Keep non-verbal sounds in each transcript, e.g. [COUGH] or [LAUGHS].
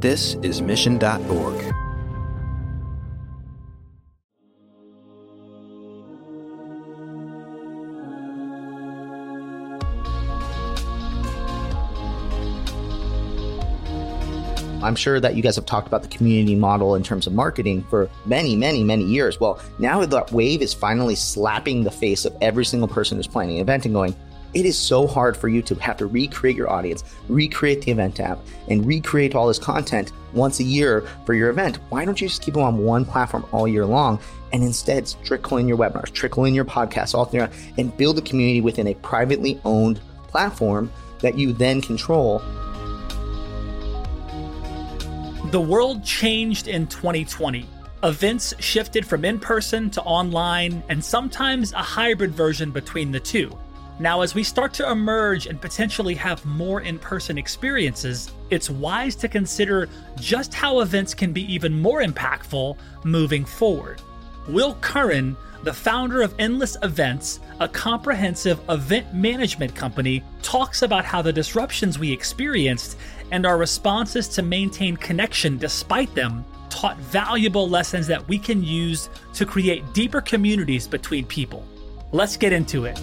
This is Mission.org. I'm sure that you guys have talked about the community model in terms of marketing for many, many, many years. Well, now that wave is finally slapping the face of every single person who's planning an event and going, it is so hard for you to have to recreate your audience, recreate the event app, and recreate all this content once a year for your event. Why don't you just keep them on one platform all year long and instead trickle in your webinars, trickle in your podcasts all throughout, and build a community within a privately owned platform that you then control the world changed in 2020. Events shifted from in person to online, and sometimes a hybrid version between the two. Now, as we start to emerge and potentially have more in person experiences, it's wise to consider just how events can be even more impactful moving forward. Will Curran, the founder of Endless Events, a comprehensive event management company, talks about how the disruptions we experienced and our responses to maintain connection despite them taught valuable lessons that we can use to create deeper communities between people. Let's get into it.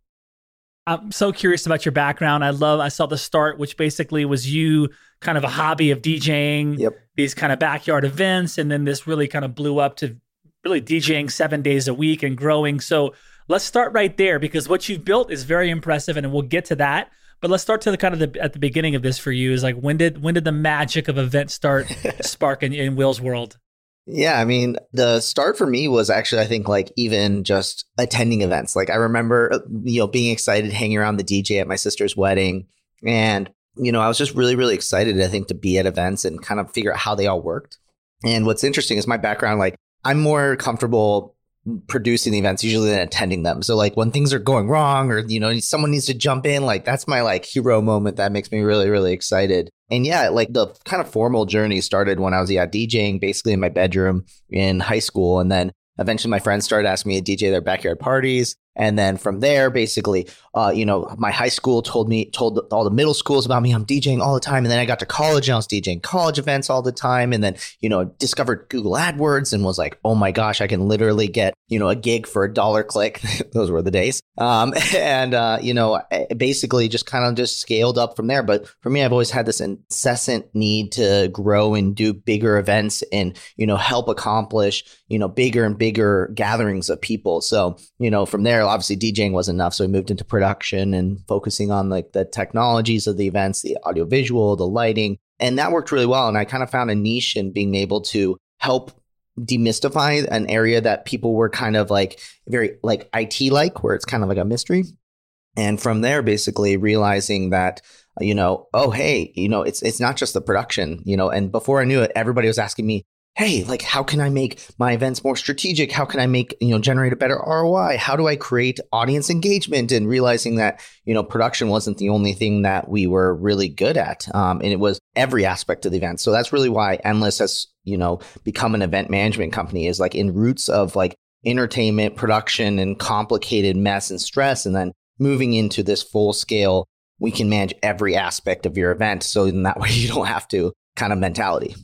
I'm so curious about your background. I love, I saw the start, which basically was you kind of a hobby of DJing yep. these kind of backyard events. And then this really kind of blew up to really DJing seven days a week and growing. So let's start right there because what you've built is very impressive and we'll get to that. But let's start to the kind of the at the beginning of this for you is like when did when did the magic of events start [LAUGHS] spark in, in Will's world? Yeah, I mean, the start for me was actually, I think, like even just attending events. Like I remember, uh, you know, being excited, hanging around the DJ at my sister's wedding, and you know, I was just really, really excited. I think to be at events and kind of figure out how they all worked. And what's interesting is my background. Like I'm more comfortable producing the events usually than attending them. So like when things are going wrong or you know someone needs to jump in, like that's my like hero moment that makes me really really excited. And yeah, like the kind of formal journey started when I was yeah DJing basically in my bedroom in high school and then eventually my friends started asking me to DJ their backyard parties. And then from there, basically, uh, you know, my high school told me, told all the middle schools about me. I'm DJing all the time. And then I got to college and I was DJing college events all the time. And then, you know, discovered Google AdWords and was like, oh my gosh, I can literally get, you know, a gig for a dollar click. [LAUGHS] Those were the days. Um, [LAUGHS] and, uh, you know, basically just kind of just scaled up from there. But for me, I've always had this incessant need to grow and do bigger events and, you know, help accomplish, you know, bigger and bigger gatherings of people. So, you know, from there, obviously DJing was enough. So we moved into production and focusing on like the technologies of the events, the audio visual, the lighting. And that worked really well. And I kind of found a niche in being able to help demystify an area that people were kind of like very like IT like, where it's kind of like a mystery. And from there, basically realizing that, you know, oh, hey, you know, it's, it's not just the production, you know, and before I knew it, everybody was asking me, hey like how can i make my events more strategic? How can i make you know generate a better roi how do i create audience engagement? And realizing that you know production wasn't the only thing that we were really good at um, and it was every aspect of the event. So that's really why endless has you know become an event management company is like in roots of like entertainment production and complicated mess and stress and then moving into this full scale we can manage every aspect of your event. So in that way [LAUGHS] you don't have to kind of mentality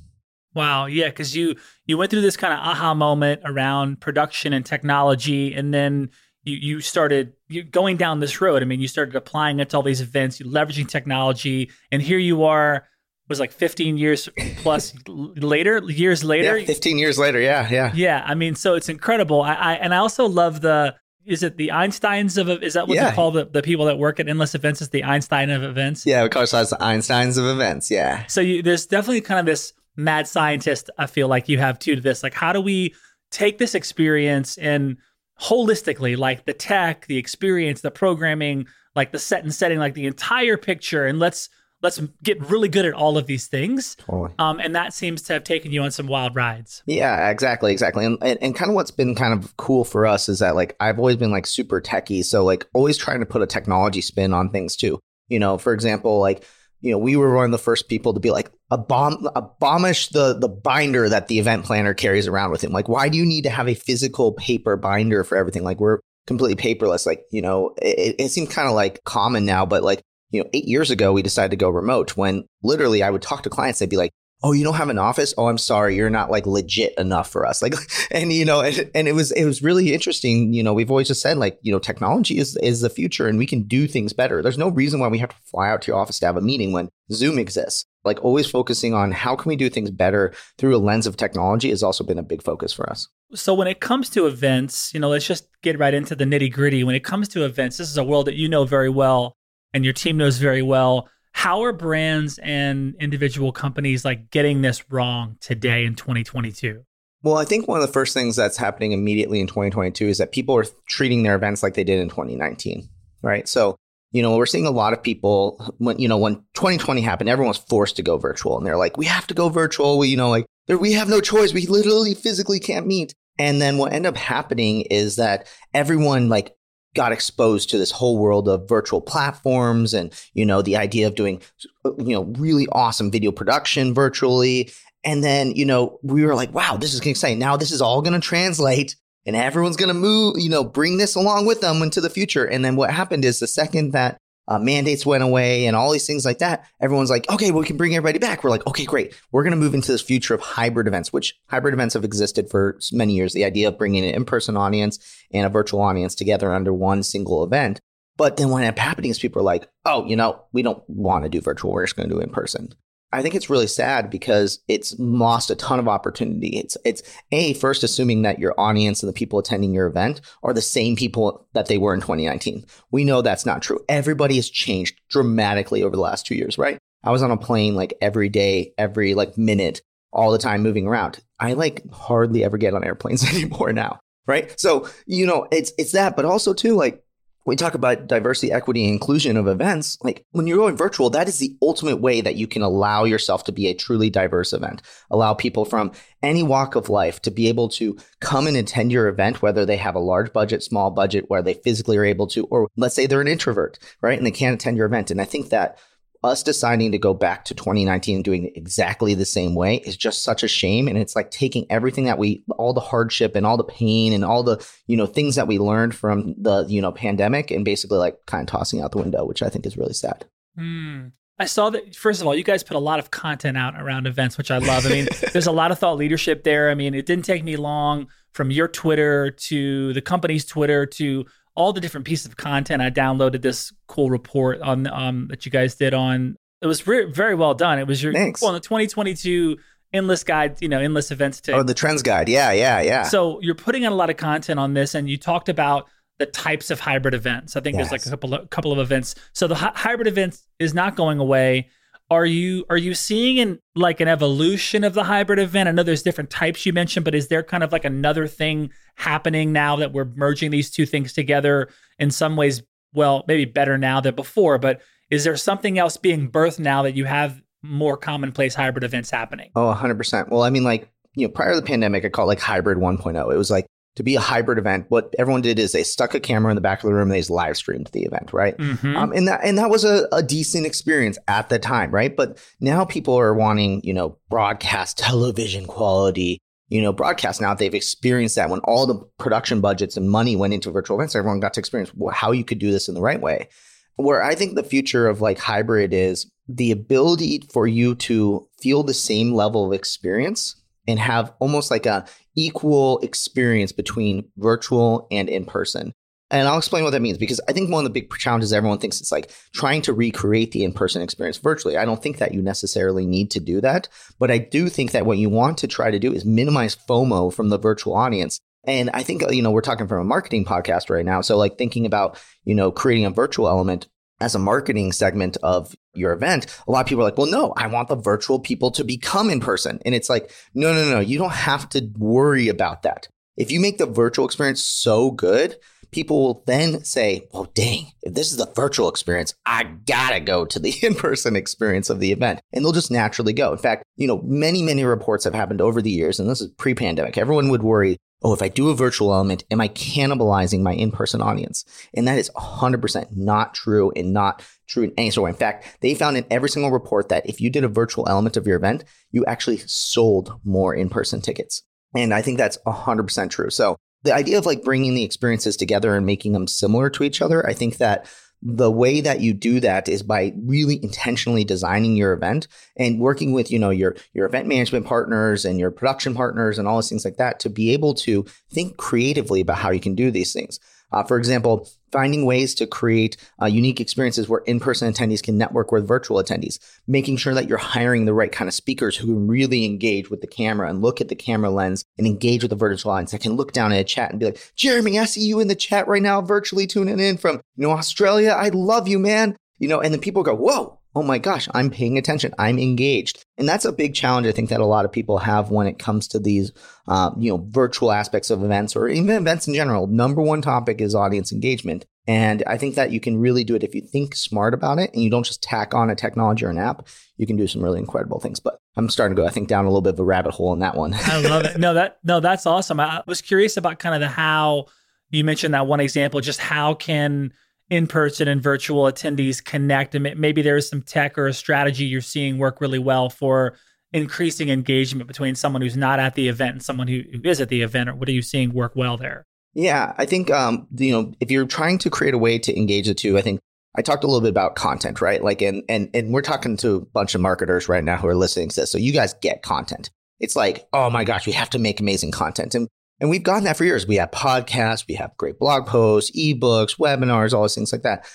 Wow, yeah, because you you went through this kind of aha moment around production and technology, and then you you started going down this road. I mean, you started applying it to all these events, you leveraging technology, and here you are. Was like 15 years plus later, years later. Yeah, 15 years later, yeah, yeah, yeah. I mean, so it's incredible. I, I and I also love the is it the Einsteins of is that what Yeah. they call the, the people that work at endless events? Is the Einstein of events? yeah. We call ourselves the Einsteins of events. Yeah, So you, there's definitely kind of this mad scientist. I feel like you have too to this. Like, how do we take this experience and holistically, like the tech, the experience, the programming, like the set and setting, like the entire picture, and let's let's get really good at all of these things. totally. Um, and that seems to have taken you on some wild rides. Yeah, exactly, exactly. And, and and kind of what's been kind of cool for us is that like I've always been like super techie, so like always trying to put a technology spin on things too. You know, for example, like you know, we were one of the first people to be like abom- abolish the the binder that the event planner carries around with him. Like, why do you need to have a physical paper binder for everything? Like, we're completely paperless. Like, you know, it, it seems kind of like common now, but like you know, eight years ago we decided to go remote. When literally I would talk to clients, they'd be like oh you don't have an office? Oh i'm sorry you're not like legit enough for us. Like [LAUGHS] and you know and, and it was it was really interesting you know we've always just said like you know technology is is the future and we can do things better. There's no reason why we have to fly out to your office to have a meeting when zoom exists. Like always focusing on how can we do things better through a lens of technology has also been a big focus for us. So when it comes to events, you know, let's just get right into the nitty gritty. When it comes to events, this is a world that you know very well and your team knows very well. How are brands and individual companies like getting this wrong today in 2022? Well, I think one of the first things that's happening immediately in 2022 is that people are treating their events like they did in 2019, right? So, you know, we're seeing a lot of people when, you know, when 2020 happened, everyone was forced to go virtual and they're like, we have to go virtual. We, you know, like we have no choice. We literally physically can't meet. And then what ended up happening is that everyone like got exposed to this whole world of virtual platforms and, you know, the idea of doing, you know, really awesome video production virtually. And then, you know, we were like, wow, this is exciting. Now this is all going to translate and everyone's going to move, you know, bring this along with them into the future. And then what happened is the second that uh, mandates went away and all these things like that, everyone's like, okay, well, we can bring everybody back. We're like, okay, great. We're going to move into this future of hybrid events, which hybrid events have existed for many years. The idea of bringing an in-person audience and a virtual audience together under one single event. But then what ended up happening is people are like, oh, you know, we don't want to do virtual. We're just going to do in person. I think it's really sad because it's lost a ton of opportunity. It's it's a first assuming that your audience and the people attending your event are the same people that they were in 2019. We know that's not true. Everybody has changed dramatically over the last 2 years, right? I was on a plane like every day, every like minute, all the time moving around. I like hardly ever get on airplanes [LAUGHS] anymore now, right? So, you know, it's it's that, but also too like we talk about diversity, equity, and inclusion of events. Like when you're going virtual, that is the ultimate way that you can allow yourself to be a truly diverse event. Allow people from any walk of life to be able to come and attend your event, whether they have a large budget, small budget, where they physically are able to, or let's say they're an introvert, right? And they can't attend your event. And I think that us deciding to go back to 2019 and doing exactly the same way is just such a shame and it's like taking everything that we all the hardship and all the pain and all the you know things that we learned from the you know pandemic and basically like kind of tossing out the window which i think is really sad Hmm. I saw that, first of all, you guys put a lot of content out around events, which I love. I mean, [LAUGHS] there's a lot of thought leadership there. I mean, it didn't take me long from your Twitter to the company's Twitter to all the different pieces of content. I downloaded this cool report on um, that you guys did on. It was very, very well done. It was your Thanks. well, the 2022 endless guide, you know, endless events to oh the trends guide yeah yeah yeah so you're putting out a lot of content on this, and you talked about the types of hybrid events. I think there's like a couple of, couple of events. So the hy- hybrid events is not going away. Are you are you seeing an like an evolution of the hybrid event? I know there's different types you mentioned, but is there kind of like another thing happening now that we're merging these two things together in some ways? Well, maybe better now than before, but is there something else being birthed now that you have more commonplace hybrid events happening? Oh, 100%. Well, I mean, like, you know, prior to the pandemic, I call it like hybrid 1.0. It was like to be a hybrid event, what everyone did is they stuck a camera in the back of the room and they just live streamed the event, right? Mhm. Um, and that and that was a, a decent experience at the time, right? But now people are wanting, you know, broadcast [LAUGHS] television quality, you know, broadcast. Now they've experienced that when all the production budgets and money went into virtual events, everyone got to experience how you could do this in the right way. Where I think the future of like hybrid is the ability for you to feel the same level of experience and have almost like a equal experience between virtual and in person. And I'll explain what that means because I think one of the big challenges everyone thinks it's like trying to recreate the in person experience virtually. I don't think that you necessarily need to do that. But I do think that what you want to try to do is minimize FOMO from the virtual audience. And I think, uh, you know, we're talking from a marketing podcast right now. So, like thinking about, you know, creating a virtual element as a marketing segment of your event, a lot of people are like, well, no, I want the virtual people to become in person. And it's like, no, no, no, you don't have to worry about that. If you make the virtual experience so good, people will then say, well, dang, if this is the virtual experience, I gotta go to the [LAUGHS] in person experience of the event. And they'll just naturally go. In fact, you know, many, many reports have happened over the years, and this is pre pandemic. Everyone would worry, oh, if I do a virtual element, am I cannibalizing my in person audience? And that is 100% not true and not true in any way. In fact, they found in every single report that if you did a virtual element of your event, you actually sold more in person tickets. And I think that's 100% true. So the idea of like bringing the experiences together and making them similar to each other, I think that the way that you do that is by really intentionally designing your event and working with you know your your event management partners and your production partners and all those things like that to be able to think creatively about how you can do these things uh, for example, finding ways to create uh, unique experiences where in person attendees can network with virtual attendees, making sure that you're hiring the right kind of speakers who can really engage with the camera and look at the camera lens and engage with the virtual audience. I can look down at a chat and be like, Jeremy, I see you in the chat right now, virtually tuning in from you know Australia. I love you, man. You know, and then people go, whoa, oh my gosh, I'm paying attention, I'm engaged. And that's a big challenge I think that a lot of people have when it comes to these, uh, you know, virtual aspects of events or even events in general. Number one topic is audience engagement. And I think that you can really do it if you think smart about it and you don't just tack on a technology or an app. You can do some really incredible things. But I'm starting to go, I think, down a little bit of a rabbit hole in that one. I love it. [LAUGHS] No, that no, that's awesome. I was curious about kind of the how you mentioned that one example. Just how can in person and virtual attendees connect and maybe there's some tech or a strategy you're seeing work really well for increasing engagement between someone who's not at the event and someone who, who is at the event or what are you seeing work well there? Yeah i think um, you know if you're trying to create a way to engage the two i think i talked a little bit about content right? Like and and and we're talking to a bunch of marketers right now who are listening to this so you guys get content. It's like oh my gosh we have to make amazing content. And and we've gotten that for years. We have podcasts, we have great blog posts, ebooks, webinars, all those things like that.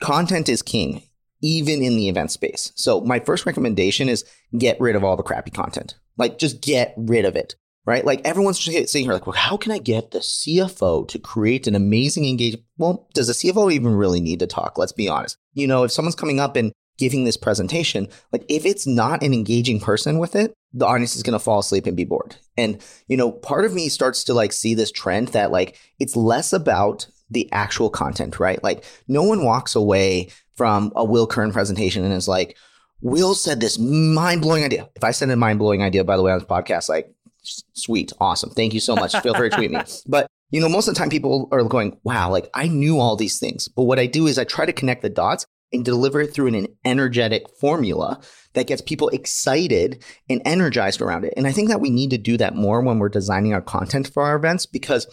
Content is king, even in the event space. So my first recommendation is get rid of all the crappy content. Like just get rid of it. Right? Like everyone's sitting here like, well, how can I get the CFO to create an amazing engagement? Well, does the CFO even really need to talk? Let's be honest. You know, if someone's coming up and giving this presentation, like if it's not an engaging person with it, the audience is going to fall asleep and be bored. And, you know, part of me starts to like see this trend that like it's less about the actual content, right? Like no one walks away from a Will Curran presentation and is like, Will said this mind blowing idea. If I send a mind blowing idea, by the way, on this podcast, like, sweet, awesome. Thank you so much. Feel free to tweet me. [LAUGHS] But, you know, most of the time people are going, wow, like I knew all these things. But what I do is I try to connect the dots and deliver it through an energetic formula that gets people excited and energized around it. And I think that we need to do that more when we're designing our content for our events because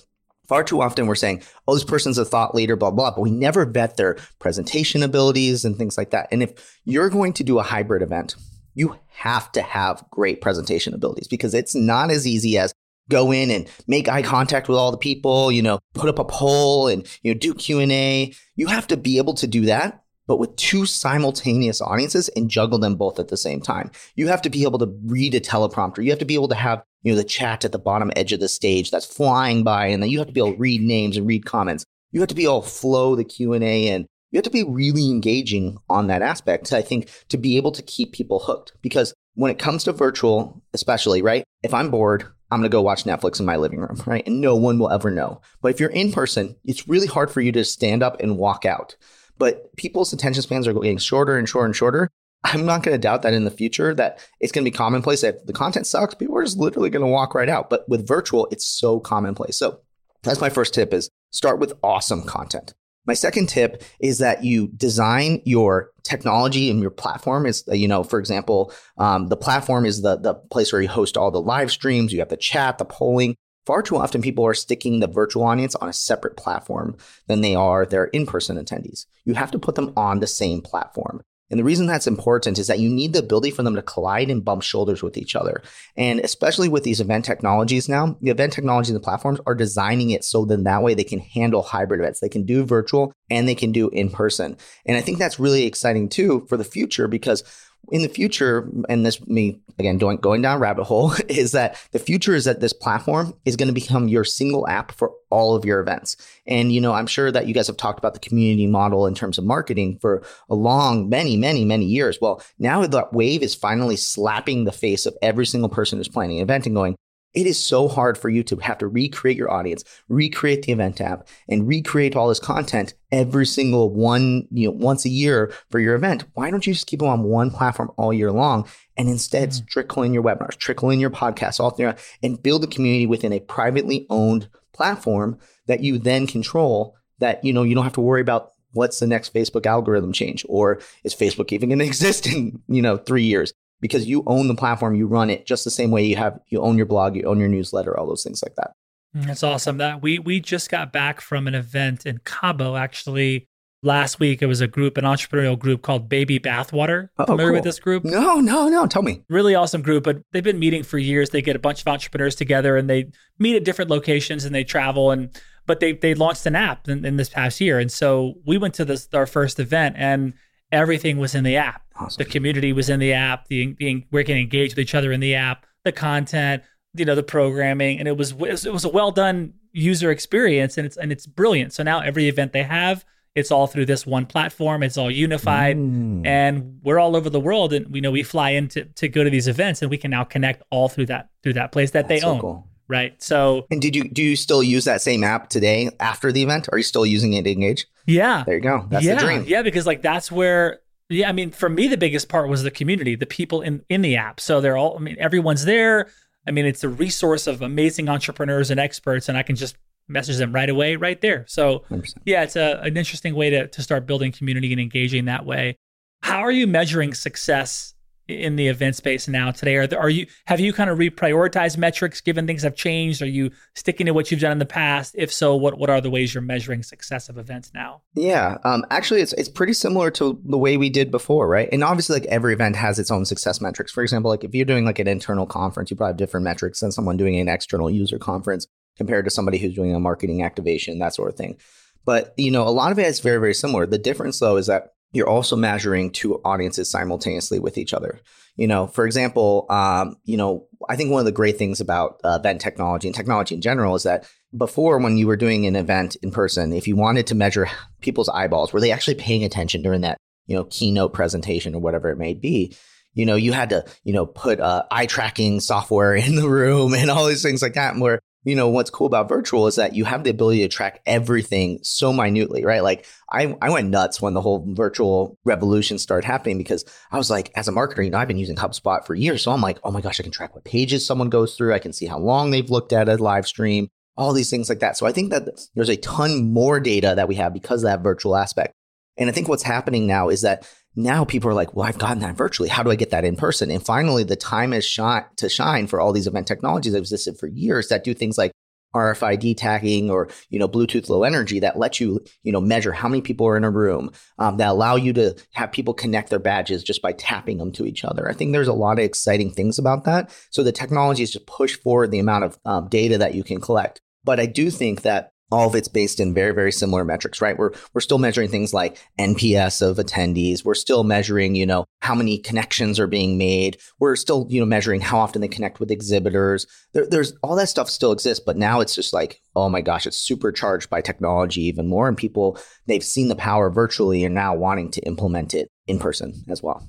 far too often we're saying, oh, this person's a thought leader, blah, blah, but we never vet their presentation abilities and things like that. And if you're going to do a hybrid event, you have to have great presentation abilities because it's not as easy as go in and make eye contact with all the people, you know, put up a poll and, you know, do Q&A. You have to be able to do that but with two simultaneous audiences and juggle them both at the same time. You have to be able to read a teleprompter. You have to be able to have, you know, the chat at the bottom edge of the stage that's flying by and then you have to be able to read names and read comments. You have to be able to flow the Q&A and you have to be really engaging on that aspect, I think, to be able to keep people hooked. Because when it comes to virtual, especially, right? If I'm bored, I'm going to go watch Netflix in my living room, right? And no one will ever know. But if you're in person, it's really hard for you to stand up and walk out but people's attention spans are getting shorter and shorter and shorter. I'm not going to doubt that in the future that it's going to be commonplace that the content sucks. People are just literally going to walk right out. But with virtual, it's so commonplace. So that's my first tip is start with awesome content. My second tip is that you design your technology and your platform is, you know, for example, um, the platform is the, the place where you host all the live streams. You have the chat, the polling. Far too often, people are sticking the virtual audience on a separate platform than they are their in person attendees. You have to put them on the same platform. And the reason that's important is that you need the ability for them to collide and bump shoulders with each other. And especially with these event technologies now, the event technologies and the platforms are designing it so then that way they can handle hybrid events. They can do virtual and they can do in person. And I think that's really exciting too for the future because in the future, and this me again going going down rabbit hole, [LAUGHS] is that the future is that this platform is going to become your single app for all of your events. And you know, I'm sure that you guys have talked about the community model in terms of marketing for a long, many, many, many years. Well, now that wave is finally slapping the face of every single person who's planning an event and going, it is so hard for you to have to recreate your audience, recreate the event app, and recreate all this content every single one, you know, once a year for your event. Why don't you just keep them on one platform all year long and instead mm. trickle in your webinars, trickle in your podcasts all throughout, and build a community within a privately owned platform that you then control that, you know, you don't have to worry about what's the next Facebook algorithm change or is Facebook even going [LAUGHS] to exist in, you know, three years? Because you own the platform, you run it just the same way you have you own your blog, you own your newsletter, all those things like that. Mm, that's awesome. That we we just got back from an event in Cabo actually last week. It was a group, an entrepreneurial group called Baby Bathwater. Oh, Familiar cool. with this group? No, no, no. Tell me. Really awesome group, but they've been meeting for years. They get a bunch of entrepreneurs together and they meet at different locations and they travel and but they they launched an app in, in this past year. And so we went to this our first event and everything was in the app. Awesome. The community was in the app. The, the we can engage with each other in the app. The content, you know, the programming, and it was it was a well done user experience, and it's and it's brilliant. So now every event they have, it's all through this one platform. It's all unified, mm. and we're all over the world. And we know we fly in to, to go to these events, and we can now connect all through that through that place that That's they so own. Cool right? So, and did you do you still use that same app today after the event? Are you still using it to engage? Yeah, there you go. That's yeah, the dream. Yeah, because like that's where. Yeah, I mean, for me, the biggest part was the community, the people in in the app. So they're all. I mean, everyone's there. I mean, it's a resource of amazing entrepreneurs and experts, and I can just message them right away, right there. So 100%. yeah, it's a, an interesting way to to start building community and engaging that way. How are you measuring success in the event space now today? Are, there, are you have you kind of reprioritized metrics given things have changed? Are you sticking to what you've done in the past? If so, what what are the ways you're measuring success of events now? Yeah, um, actually, it's it's pretty similar to the way we did before, right? And obviously, like every event has its own success metrics. For example, like if you're doing like an internal conference, you probably have different metrics than someone doing an external user conference compared to somebody who's doing a marketing activation, that sort of thing. But you know, a lot of it is very very similar. The difference though is that you're also measuring two audiences simultaneously with each other. You know, for example, um, you know, I think one of the great things about uh, event technology and technology in general is that before, when you were doing an event in person, if you wanted to measure people's eyeballs, were they actually paying attention during that, you know, keynote presentation or whatever it may be? You know, you had to, you know, put uh, eye tracking software [LAUGHS] in the room and all these things like that. Where you know what's cool about virtual is that you have the ability to track everything so minutely right? Like i i went nuts when the whole virtual revolution started happening because i was like as a marketer you know i've been using hubspot for years. So i'm like oh my gosh i can track what pages someone goes through. I can see how long they've looked at a live stream all these things like that. So i think that there's a ton more data that we have because of that virtual aspect. And i think what's happening now is that now people are like, well, I've gotten that virtually. How do I get that in person? And finally, the time is shot to shine for all these event technologies that existed for years that do things like RFID tagging or you know Bluetooth Low Energy that let you you know measure how many people are in a room um, that allow you to have people connect their badges just by tapping them to each other. I think there's a lot of exciting things about that. So the technology is to push forward the amount of um, data that you can collect. But I do think that all of it's based in very very similar metrics right? We're we're still measuring things like nps of attendees. We're still measuring you know how many connections are being made. We're still you know measuring how often they connect with exhibitors. There, there's all that stuff still exists but now it's just like oh my gosh it's supercharged by technology even more and people they've seen the power virtually and now wanting to implement it in person as well.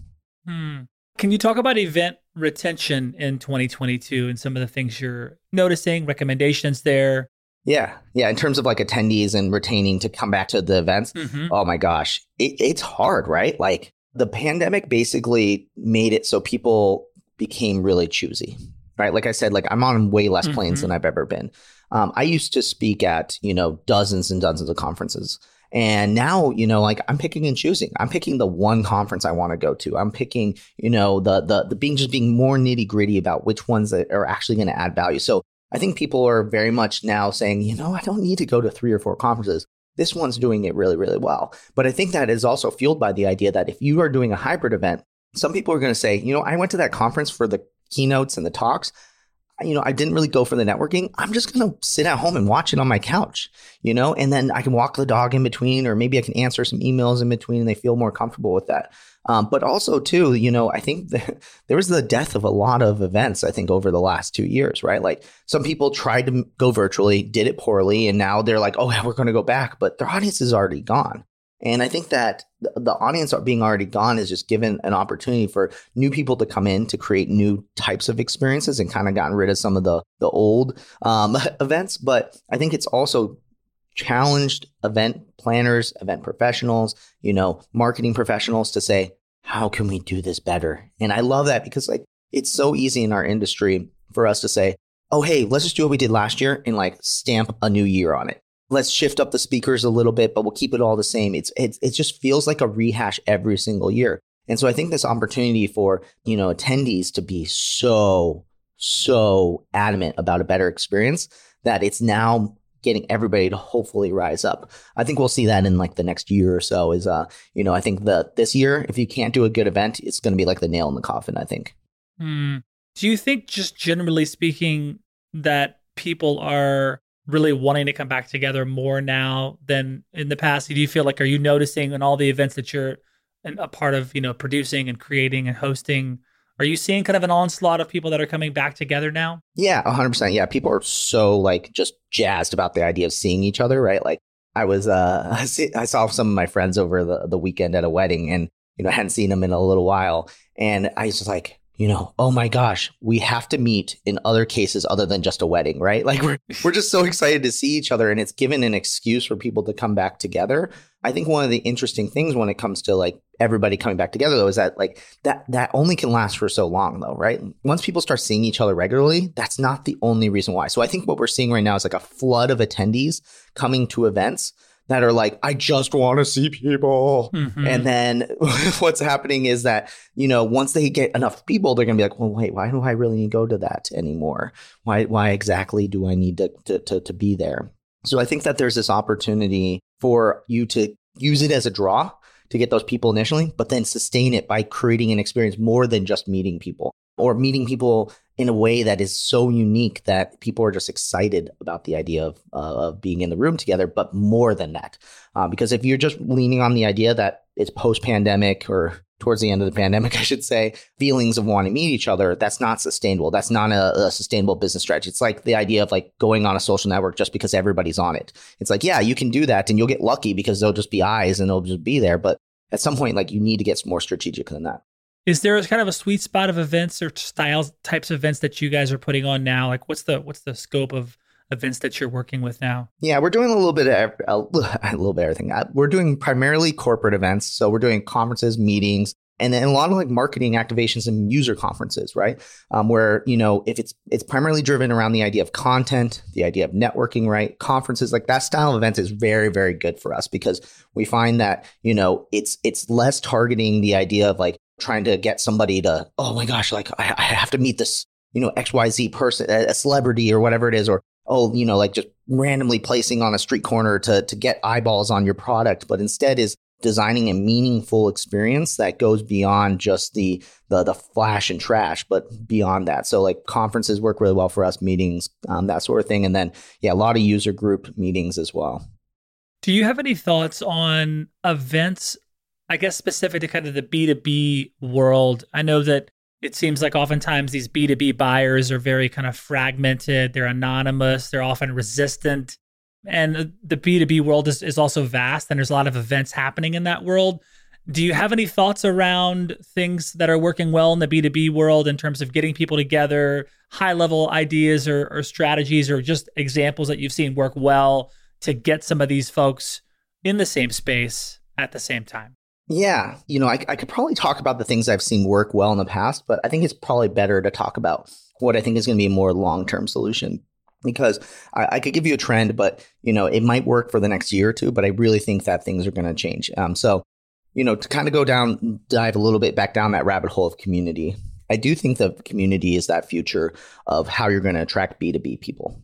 Hmm. can you talk about event retention in 2022 and some of the things you're noticing recommendations there yeah. Yeah. In terms of like attendees and retaining to come back to the events, mm-hmm. oh my gosh, it, it's hard, right? Like the pandemic basically made it so people became really choosy, right? Like I said, like I'm on way less planes mm-hmm. than I've ever been. Um, I used to speak at, you know, dozens and dozens of conferences. And now, you know, like I'm picking and choosing. I'm picking the one conference I want to go to. I'm picking, you know, the the the being just being more nitty gritty about which ones that are actually going to add value. So I think people are very much now saying, you know, I don't need to go to three or four conferences. this one's doing it really, really well. But I think that is also fueled by the idea that if you are doing a hybrid event, some people are going to say, you know, I went to that conference for the keynotes and the talks. You know, I didn't really go for the networking. I'm just going to sit at home and watch it on my couch, you know, and then I can walk the dog in between, or maybe I can answer some emails in between and they feel more comfortable with that. Um, but also, too, you know, I think [LAUGHS] the, there was the death of a lot of events, I think, over the last two years, right? Like some people tried to go virtually, did it poorly, and now they're like, oh, yeah, we're going to go back, but their audience is already gone. And I think that the audience being already gone is just given an opportunity for new people to come in to create new types of experiences and kind of gotten rid of some of the the old um, [LAUGHS] events. But I think it's also challenged event planners, event professionals, you know, marketing professionals to say, how can we do this better? And I love that because like it's so easy in our industry for us to say, oh, hey, let's just do what we did last year and like stamp a new year on it. Let's shift up the speakers a little bit, but we'll keep it all the same. It's, it's it just feels like a rehash every single year. And so I think this opportunity for, you know, attendees to be so, so adamant about a better experience that it's now getting everybody to hopefully rise up. I think we'll see that in like the next year or so is uh you know I think the this year if you can't do a good event it's going to be like the nail in the coffin I think. Mm. Do you think just generally speaking that people are really wanting to come back together more now than in the past? Do you feel like are you noticing in all the events that you're a part of, you know, producing and creating and hosting are you seeing kind of an onslaught of people that are coming back together now? Yeah, 100%. Yeah, people are so like just jazzed about the idea of seeing each other, right? Like I was uh [LAUGHS] I saw some of my friends over the the weekend at a wedding and you know, I hadn't seen them in a little while and I was just like, you know, oh my gosh, we have to meet in other cases other than just a wedding, right? Like we're we're just so excited to see each other and it's given an excuse for people to come back together. I think one of the interesting things when it comes to like everybody coming back together though is that like that that only can last for so long though, right? Once people start seeing each other regularly, that's not the only reason why. So I think what we're seeing right now is like a flood of attendees coming to events that are like, I just want to see people. Mm-hmm. And then [LAUGHS] what's happening is that, you know, once they get enough people, they're going to be like, well, wait, why do I really need to go to that anymore? Why, why exactly do I need to, to, to, to be there? So I think that there's this opportunity for you to use it as a draw to get those people initially, but then sustain it by creating an experience more than just meeting people or meeting people in a way that is so unique that people are just excited about the idea of, uh, of being in the room together, but more than that. Uh, because if you're just leaning on the idea that it's post pandemic or towards the end of the pandemic, [LAUGHS] I should say, feelings of wanting to meet each other, that's not sustainable. That's not a, a, sustainable business strategy. It's like the idea of like going on a social network just because everybody's on it. It's like, yeah, you can do that and you'll get lucky because they'll just be eyes and they'll just be there. But at some point, like you need to get more strategic than that. Is there kind of a sweet spot of events or styles types of events that you guys are putting on now? Like what's the what's the scope of events that you're working with now? Yeah, we're doing a little bit of [LAUGHS] a little bit of everything. Uh, we're doing primarily corporate events, so we're doing conferences, meetings, and then a lot of like marketing activations and user conferences, right? Um, where you know if it's it's primarily driven around the idea of content, the idea of networking, right? Conferences like that style of events is very very good for us because we find that you know it's it's less targeting the idea of like trying to get somebody to, oh my gosh, like I, I have to meet this, you know, XYZ person, a celebrity or whatever it is, or oh, you know, like just randomly placing on a street corner to to get eyeballs on your product, but instead is designing a meaningful experience that goes beyond just the the the flash and trash, but beyond that. So like conferences work really well for us, meetings, um, that sort of thing, and then yeah, a lot of user group meetings as well. Do you have any thoughts on events I guess specific to kind of the B2B world, I know that it seems like oftentimes these B2B buyers are very kind of fragmented, they're anonymous, they're often resistant. And the B2B world is, is also vast, and there's a lot of events happening in that world. Do you have any thoughts around things that are working well in the B2B world in terms of getting people together, high level ideas or, or strategies, or just examples that you've seen work well to get some of these folks in the same space at the same time? Yeah, you know, I, I could probably talk about the things I've seen work well in the past, but I think it's probably better to talk about what I think is going to be a more long term solution because I, I, could give you a trend, but you know, it might work for the next year or two, but I really think that things are going to change. Um, so, you know, to kind of go down, dive a little bit back down that rabbit hole of community. I do think the community is that future of how you're going to attract B2B people.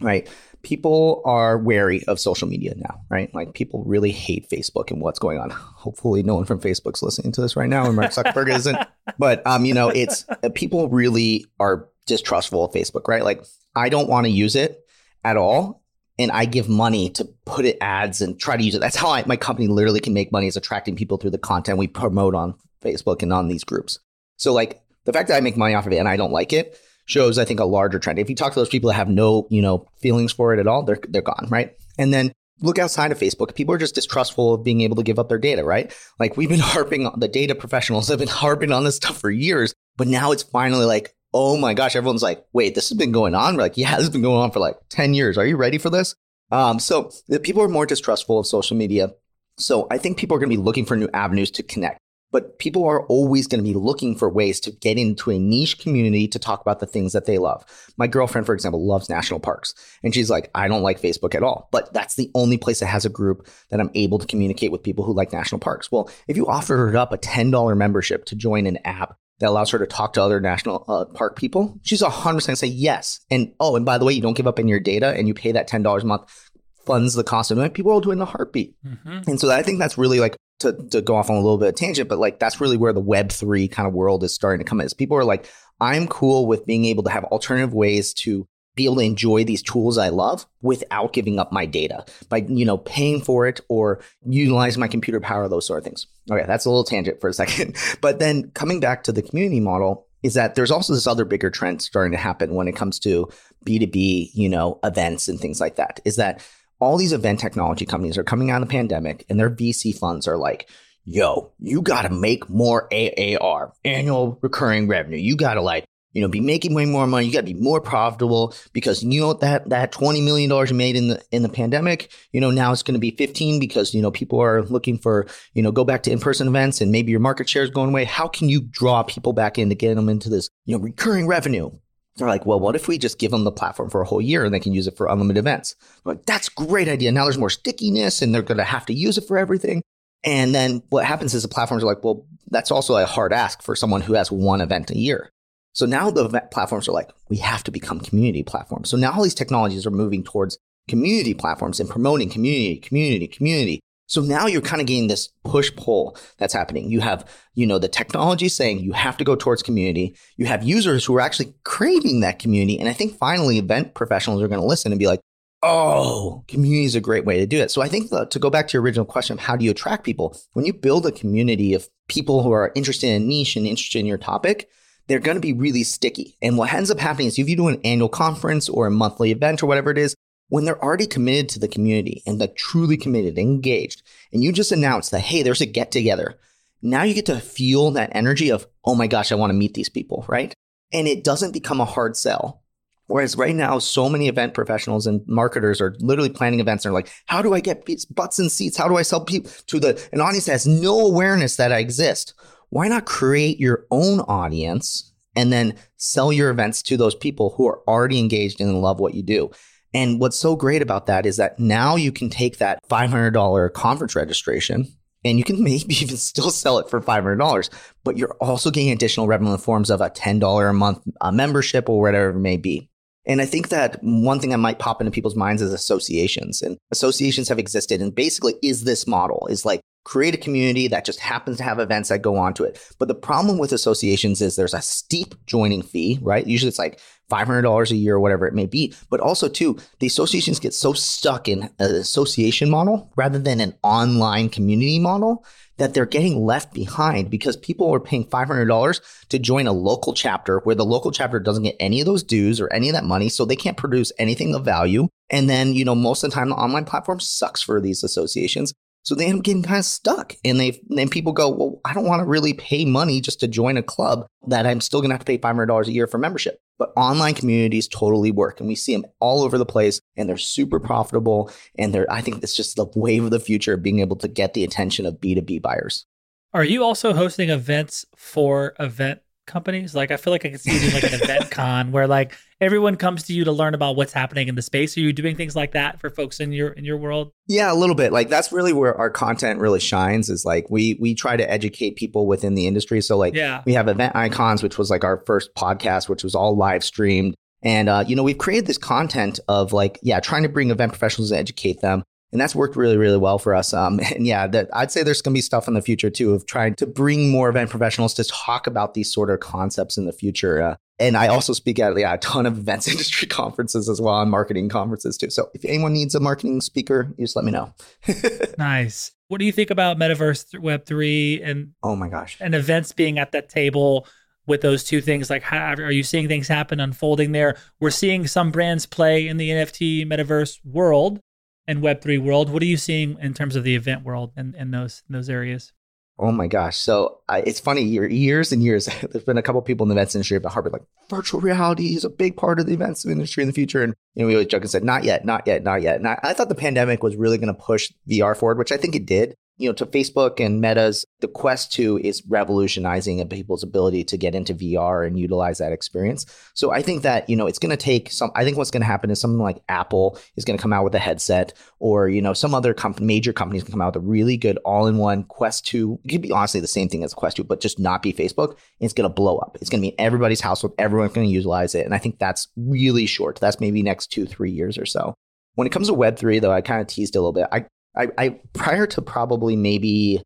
Right? People are wary of social media now, right? Like people really hate Facebook and what's going on. [LAUGHS] Hopefully, no one from Facebook's listening to this right now, and Mark Zuckerberg [LAUGHS] isn't. But um, you know, it's uh, people really are distrustful of Facebook, right? Like I don't want to use it at all, and I give money to put it ads and try to use it. That's how I, my company literally can make money is attracting people through the content we promote on Facebook and on these groups. So like the fact that I make money off of it and I don't like it shows, I think, a larger trend. If you talk to those people that have no, you know, feelings for it at all, they're they're gone, right? And then look outside of Facebook. People are just distrustful of being able to give up their data, right? Like we've been [LAUGHS] harping on the data professionals have been harping on this stuff for years, but now it's finally like, oh my gosh, everyone's like, wait, this has been going on. We're like, yeah, this has been going on for like 10 years. Are you ready for this? Um, so people are more distrustful of social media. So I think people are going to be looking for new avenues to connect but people are always going to be looking for ways to get into a niche community to talk about the things that they love. My girlfriend, for example, loves national parks. And she's like, I don't like Facebook at all. But that's the only place that has a group that I'm able to communicate with people who like national parks. Well, if you offer her up a $10 membership to join an app that allows her to talk to other national uh, park people, she's 100% say yes. And oh, and by the way, you don't give up any of your data and you pay that $10 a month funds the cost of it. People will do it in a heartbeat. Mm-hmm. And so I think that's really like to, to go off on a little bit of tangent, but like that's really where the web three kind of world is starting to come in. Is people are like, I'm cool with being able to have alternative ways to be able to enjoy these tools I love without giving up my data by, you know, paying for it or utilizing my computer power, those sort of things. Okay, that's a little tangent for a [LAUGHS] second. But then coming back to the community model is that there's also this other bigger trend starting to happen when it comes to B2B, you know, events and things like that. Is that all these event technology companies are coming out of the pandemic and their VC funds are like, yo, you got to make more ARR, annual recurring revenue. You got to like, you know, be making way more money. You got to be more profitable because you know that that twenty million dollars you made in the in the pandemic, you know, now it's going to be fifteen because you know people are looking for you know go back to in person events and maybe your market share is going away. How can you draw people back in to get them into this you know recurring revenue? They're like, well, what if we just give them the platform for a whole year and they can use it for unlimited events? I'm like, that's a great idea. Now there's more stickiness and they're going to have to use it for everything. And then what happens is the platforms are like, well, that's also a hard ask for someone who has one event a year. So now the platforms are like, we have to become community platforms. So now all these technologies are moving towards community platforms and promoting community, community, community. So now you're kind of getting this push pull that's happening. You have, you know, the technology saying you have to go towards community. You have users who are actually craving that community. And I think finally event professionals are going to listen and be like, oh, community is a great way to do it. So I think the, to go back to your original question of how do you attract people, when you build a community of people who are interested in a niche and interested in your topic, they're going to be really sticky. And what ends up happening is if you do an annual conference or a monthly event or whatever it is, when they're already committed to the community and they're truly committed, engaged, and you just announce that, hey, there's a get together. Now you get to fuel that energy of, oh my gosh, I want to meet these people, right? And it doesn't become a hard sell. Whereas right now, so many event professionals and marketers are literally planning events and are like, how do I get butts and seats? How do I sell people to the an audience that has no awareness that I exist? Why not create your own audience and then sell your events to those people who are already engaged and love what you do? And what's so great about that is that now you can take that $500 conference registration and you can [LAUGHS] maybe even still sell it for $500, but you're also getting additional revenue in forms of a $10 a month uh, membership or whatever it may be. And I think that one thing that might pop into people's minds is associations. And associations have existed. And basically, is this model is like create a community that just happens to have events that go on to it. But the problem with associations is there's a steep joining fee, right? Usually it's like $500 a year or whatever it may be. But also, too, the associations get so stuck in an association model rather than an online community model that they're getting left behind because people are paying $500 to join a local chapter where the local chapter doesn't get any of those dues or any of that money. So they can't produce anything of value. And then, you know, most of the time the online platform sucks for these associations. So they end up getting kind of stuck. And they then people go, well, I don't want to really pay money just to join a club that I'm still going to have to pay $500 a year for membership. But online communities totally work. And we see them all over the place and they're super profitable. And they're, I think it's just the wave of the future of being able to get the attention of B2B buyers. Are you also hosting events for event companies? Like I feel like I could see you doing like an event [LAUGHS] con where like everyone comes to you to learn about what's happening in the space. Are you doing things like that for folks in your in your world? Yeah, a little bit. Like that's really where our content really shines is like we we try to educate people within the industry. So like yeah. we have event icons, which was like our first podcast, which was all live streamed. And, uh, you know, we've created this content of like, yeah, trying to bring event professionals and educate them. And that's worked really, really well for us. Um, [LAUGHS] and yeah, that I'd say there's going to be stuff in the future too of trying to bring more event professionals to talk about these sort of concepts in the future. Uh, and I also speak at yeah, a ton of events [LAUGHS] industry conferences as well and marketing conferences too. So if anyone needs a marketing speaker, you just let me know. [LAUGHS] nice. What do you think about Metaverse Web three and oh my gosh, and events being at that table? with those two things? Like, how, are you seeing things happen unfolding there? We're seeing some brands play in the NFT metaverse world and Web3 world. What are you seeing in terms of the event world and in those those areas? Oh my gosh. So it's funny, years and years, [LAUGHS] there's been a couple people in the events industry about Harvard, like virtual reality is a big part of the events industry in the future. And you know, we always joke and said, not yet, not yet, not yet. And I, I thought the pandemic was really going to push VR forward, which I think it did you know, to Facebook and Meta's, the Quest 2 is revolutionizing people's ability to get into VR and utilize that experience. So I think that, you know, it's going to take some, I think what's going to happen is something like Apple is going to come out with a headset or, you know, some other comp- major companies can come out with a really good all in one Quest 2. It could be honestly the same thing as Quest 2, but just not be Facebook. it's going to blow up. It's going to be in everybody's household. Everyone's going to utilize it. And I think that's really short. That's maybe next two, three years or so. When it comes to Web3, though, I kind of teased a little bit. I, I, I prior to probably maybe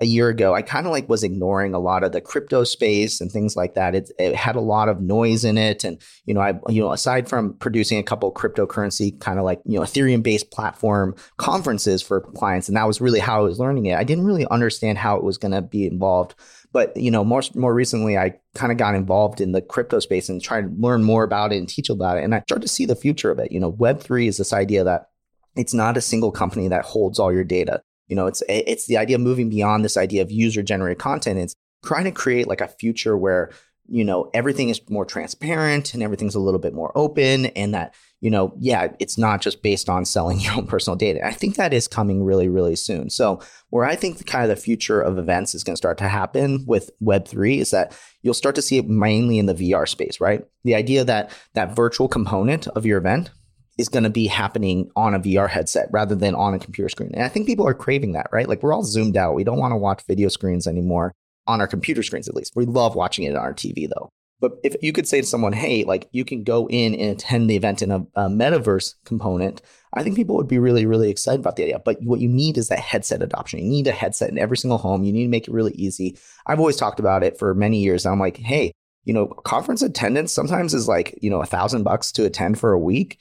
a year ago, I kind of like was ignoring a lot of the crypto space and things like that. It, it had a lot of noise in it, and you know, I you know, aside from producing a couple cryptocurrency kind of like you know Ethereum based platform conferences for clients, and that was really how I was learning it. I didn't really understand how it was going to be involved, but you know, more more recently, I kind of got involved in the crypto space and tried to learn more about it and teach about it, and I started to see the future of it. You know, Web three is this idea that it's not a single company that holds all your data. You know, it's it's the idea of moving beyond this idea of user generated content. It's trying to create like a future where you know everything is more transparent and everything's a little bit more open and that you know yeah it's not just based on selling [LAUGHS] your own personal data i think that is coming really really soon so where i think the kind of the future of events is going to start to happen with web3 is that you'll start to see it mainly in the vr space right the idea that that virtual component of your event is going to be happening on a VR headset rather than on a computer screen. And I think people are craving that, right? Like we're all zoomed out. We don't want to watch video screens anymore on our computer screens, at least. We love watching it on our TV though. But if you could say to someone, hey, like you can go in and attend the event in a, a metaverse component, I think people would be really, really excited about the idea. But what you need is that headset adoption. You need a headset in every single home. You need to make it really easy. I've always talked about it for many years. I'm like, hey, you know, conference attendance sometimes is like, you know, a thousand bucks to attend for a week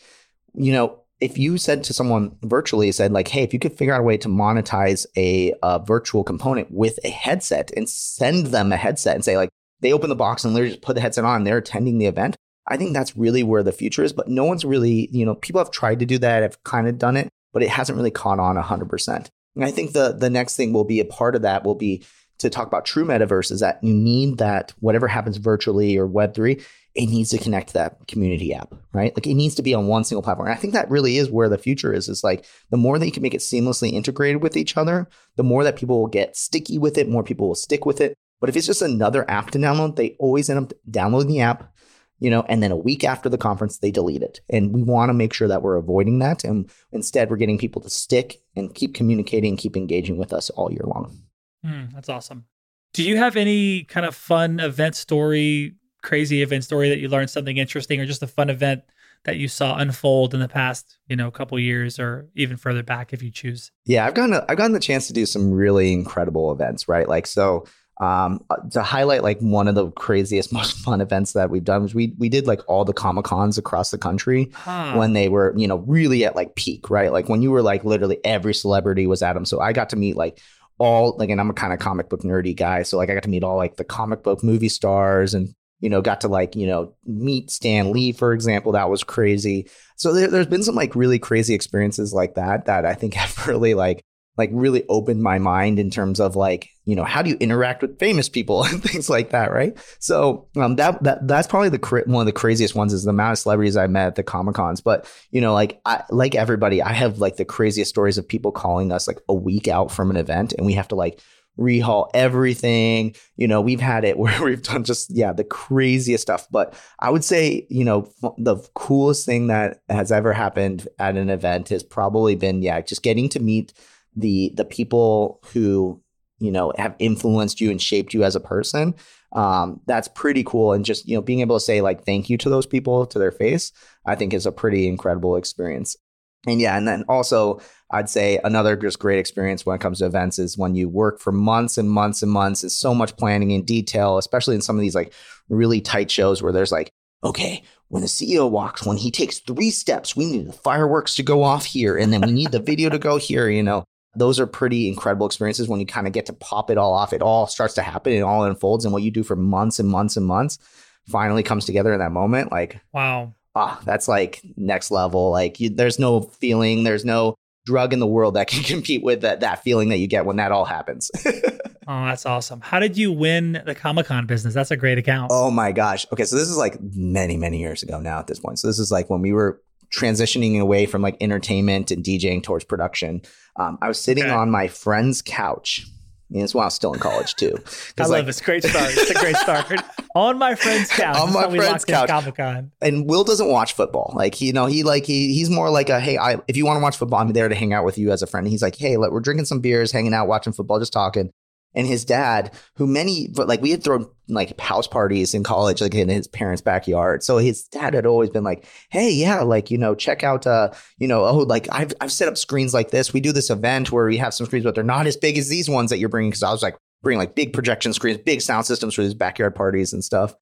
you know, if you said to someone virtually, said like, hey, if you could figure out a way to monetize a, a, virtual component with a headset and send them a headset and say like, they open the box and literally just put the headset on and they're attending the event. I think that's really where the future is, but no one's really, you know, people have tried to do that, have kind of done it, but it hasn't really caught on 100%. And I think the the next thing will be a part of that will be to talk about true metaverse is that you need that whatever happens virtually or web3 it needs to connect to that community app, right? Like it needs to be on one single platform. And I think that really is where the future is. Is like the more that you can make it seamlessly integrated with each other, the more that people will get sticky with it, more people will stick with it. But if it's just another app to download, they always end up downloading the app, you know, and then a week after the conference, they delete it. And we want to make sure that we're avoiding that. And instead, we're getting people to stick and keep communicating, keep engaging with us all year long. Mm, that's awesome. Do you have any kind of fun event story crazy event story that you learned something interesting or just a fun event that you saw unfold in the past, you know, couple years or even further back if you choose? Yeah, I've gotten a, I've gotten the chance to do some really incredible events, right? Like so um, to highlight like one of the craziest, [LAUGHS] most fun events that we've done was we we did like all the comic cons across the country huh. when they were you know really at like peak, right? Like when you were like literally every celebrity was at them. So I got to meet like all like, and I'm a kind of comic book nerdy guy, so like I got to meet all like the comic book movie stars and you know, got to like, you know, meet Stan Lee, for example. That was crazy. So there, has been some like really crazy experiences like that that I think [LAUGHS] have really like, like really opened my mind in terms of like, you know, how do you interact with famous people [LAUGHS] and things like that, right? So um, that that that's probably the one of the craziest ones is the amount of celebrities I met at the comic cons. But you know, like I, like everybody, I have like the craziest stories of people calling us like a week out from an event, and we have to like rehaul everything. You know, we've had it [LAUGHS] where we've done just, yeah, the craziest stuff. But I would say, you know, the coolest thing that has ever happened at an event has probably been, yeah, just getting to meet the the people who you know, have influenced you and shaped you as a person. Um, that's pretty cool. And just, you know, being able to say like thank you to those people to their face, I think is a pretty incredible experience. And yeah, and then also I'd say another just great experience when it comes to events is when you work for months and months and months. Is so much planning in detail, especially in some of these like really tight shows where there's like, okay, when the CEO walks, when he takes three steps, we need the fireworks to go off here, and then we need the video to go here. You know, those are pretty incredible experiences when you kind of get to pop it all off. It all starts to happen, it all unfolds, and what you do for months and months and months finally comes together in that moment. Like, wow ah, that's like next level. Like you, there's no feeling, there's no drug in the world that can [LAUGHS] compete with that that feeling that you get when that all happens. [LAUGHS] oh, that's awesome. How did you win the Comic Con business? That's a great account. Oh my gosh. Okay, so this is like many many years ago now at this point. So this is like when we were transitioning away from like entertainment and DJing towards production. Um, I was sitting okay. on my friend's couch it's while I was still in college too. [LAUGHS] I love like, this. Great start. It's a great start. [LAUGHS] on my friend's couch. On my friend's couch. Comic-Con. And Will doesn't watch football. Like you know, he like he he's more like a hey, I if you want to watch football, I'm there to hang out with you as a friend. And he's like, hey, let, we're drinking some beers, hanging out, watching football, just talking and his dad, who many, but like we had thrown like house parties in college, like in his parents' backyard. So his dad had always been like, "Hey, yeah, like you know, check out, uh, you know, oh, like I've I've set up screens like this. We do this event where we have some screens, but they're not as big as these ones that you're bringing." Because I was like bringing like big projection screens, big sound systems for these backyard parties and stuff.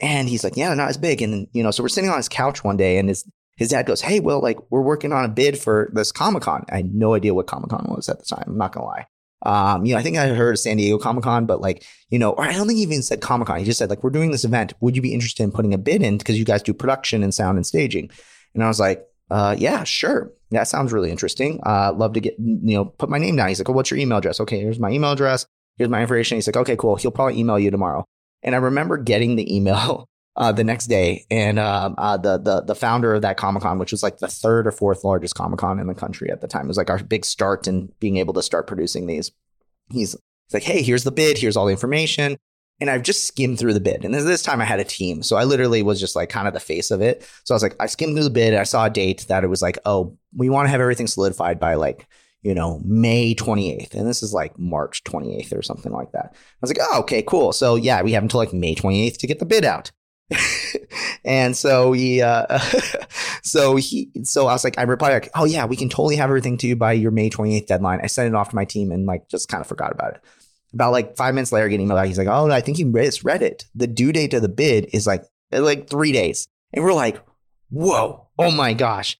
And he's like, "Yeah, not as big." And you know, so we're sitting on his couch one day, and his his dad goes, "Hey, well, like we're working on a bid for this Comic Con." I had no idea what Comic Con was at the time. I'm not gonna lie. Um, you know, I think I heard of San Diego Comic Con, but like, you know, or I don't think he even said Comic Con. He just said like, we're doing this event. Would you be interested in putting a bid in because you guys do production and sound and staging? And I was like, uh, yeah, sure. That sounds really interesting. Uh, love to get, you know, put my name down. He's like, well, what's your email address? Okay, here's my email address. Here's my information. He's like, okay, cool. He'll probably email you tomorrow. And I remember getting the email uh, the next day, and um, uh, the the the founder of that Comic Con, which was like the third or fourth largest Comic Con in the country at the time, it was like our big start in being able to start producing these he's, he's like, hey, here's the bid, here's all the information. And I've just skimmed through the bid. And this time I had a team. So I literally was just like kind of the face of it. So I was like, I skimmed through the bid. I saw a date that it was like, oh, we want to have everything solidified by like, you know, May 28th. And this is like March 28th or something like that. I was like, oh, okay, cool. So yeah, we have until like May 28th to get the bid out. [LAUGHS] and so he, uh, [LAUGHS] so he, so I was like, I replied like, oh yeah, we can totally have everything to you by your May 28th deadline. I sent it off to my team and like just kind of forgot about it. About like five minutes later, getting email back, he's like, oh, I think read, read it. The due date of the bid is like like three days, and we're like, whoa, oh my gosh.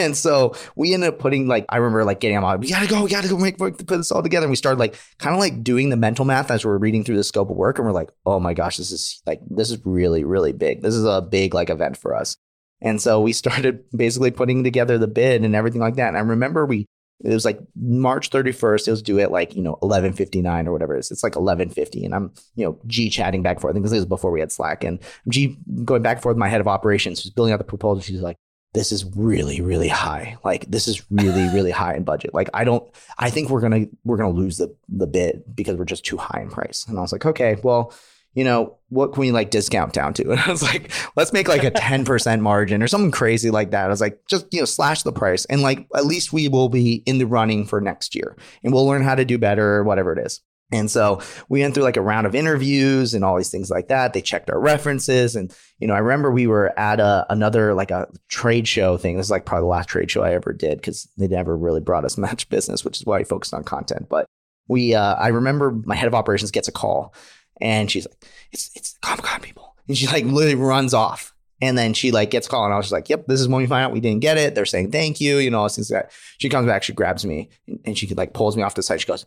And so we ended up putting like I remember like getting on. We gotta go. We gotta go make work to put this all together. And we started like kind of like doing the mental math as we are reading through the scope of work. And we're like, oh my gosh, this is like this is really really big. This is a big like event for us. And so we [LAUGHS] started basically putting together the bid and everything like that. And I remember we it was like March 31st. It was due at like, you know, 1159 or whatever it is. It's like 1150. And I'm, you know, G chatting back and forth. I think this was before we had Slack. And G going back and forth with my head of operations, who's building out the proposal. She's like, this is really really high. Like this is really [LAUGHS] really high in budget. Like i don't i think we're gonna we're gonna lose the the bid because we're just too high in price. And i was like okay well you know what can we like discount down to? [LAUGHS] And i was like let's make like a 10% margin or something crazy like that. I was like just you know slash the price and like at least we will be in the running for next year and we'll learn how to do better or whatever it is and so we went through like a round of interviews and all these things like that. They checked our references. And, you know, I remember we were at a, another like a trade show thing. This is like probably the last trade show I ever did because they never really brought us [LAUGHS] much business, which is why I focused on content. But we, uh, I remember my head of operations gets a call and she's like, it's, it's Comic Con people. And she like literally runs off. And then she like gets called, and I was just like, "Yep, this is when we find out we didn't get it." They're saying thank you, you know, things that. She comes back, she grabs me, and she like pulls me off the side. She goes,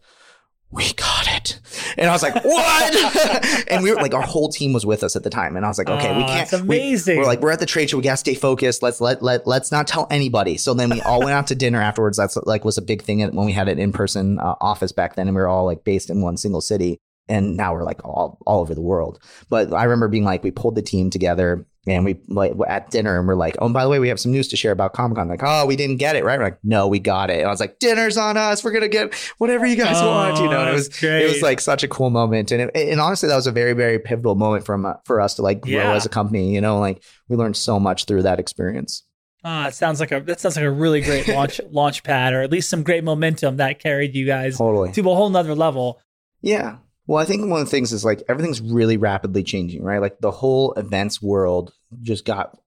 we got it. And I was like, what? [LAUGHS] and we were like, our whole team was with us at the time. And I was like, okay, we can't. It's amazing. We, are like, we're at the trade show. We got to stay focused. Let's let, let, let's not tell anybody. So then we all went out to dinner afterwards. That's like was a big thing when we had an in-person uh, office back then. And we were all like based in one single city. And now we're like all, all over the world. But I remember being like, we pulled the team together and we like at dinner and we're like, oh, and by the way, we have some news to share about Comic Con. Like, oh, we didn't get it, right? We're like, no, we got it. And I was like, dinner's on us. We're gonna get whatever you guys oh, want, you know. And it was great. it was like such a cool moment, and it, and honestly, that was a very very pivotal moment from uh, for us to like grow yeah. as a company. You know, like we learned so much through that experience. Ah, it sounds like a that sounds like a really great launch [LAUGHS] launch pad, or at least some great momentum that carried you guys totally. to a whole nother level. Yeah. Well, I think one of the things is like everything's really rapidly changing, right? Like the whole events world just got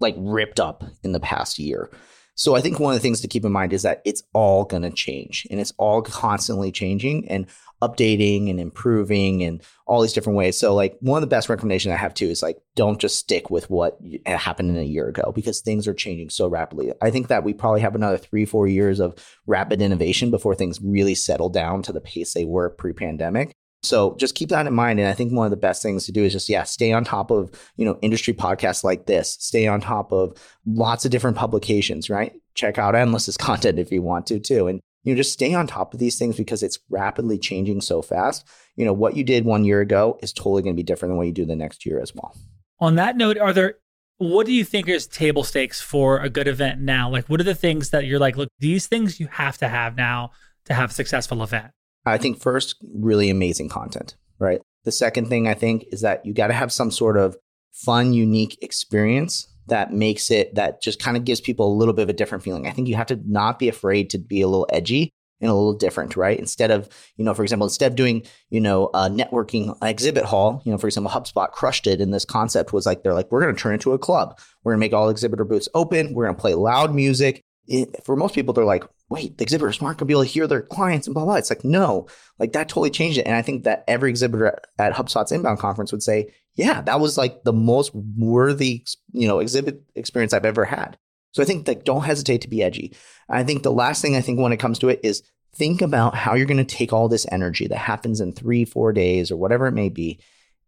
like ripped up in the past year. So I think one of the things to keep in mind is that it's all going to change and it's all constantly changing and updating and improving and all these different ways. So like one of the best recommendations I have too is like don't just stick with what happened in a year ago because things are changing so rapidly. I think that we probably have another 3 4 years of rapid innovation before things really settle down to the pace they were pre-pandemic. So just keep that in mind. And I think one of the best things to do is just, yeah, stay on top of, you know, industry podcasts like this, stay on top of lots of different publications, right? Check out Endless's [LAUGHS] content if you want to too. And, you know, just stay on top of these things because it's rapidly changing so fast. You know, what you did one year ago is totally going to be different than what you do the next year as well. On that note, are there, what do you think is table stakes for a good event now? Like, what are the things that you're like, look, these things you have to have now to have a successful event? I think first, really amazing content, right? The second thing I think is that you got to have some sort of fun, unique experience that makes it that just kind of gives people a little bit of a different feeling. I think you have to not be afraid to be a little edgy and a little different, right? Instead of, you know, for example, instead of doing, you know, a networking exhibit hall, you know, for example, HubSpot crushed it. And this concept was like, they're like, we're going to turn into a club. We're going to make all exhibitor booths open. We're going to play loud music. It, for most people, they're like, wait, the exhibitors aren't going to be able to hear their clients and blah, blah. It's like, no, like that totally changed it. And I think that every exhibitor at, at HubSpot's inbound conference would say, yeah, that was like the most worthy, you know, exhibit experience I've ever had. So I think that don't hesitate to be edgy. I think the last thing I think when it comes to it is think about how you're going to take all this energy that happens in three, four days or whatever it may be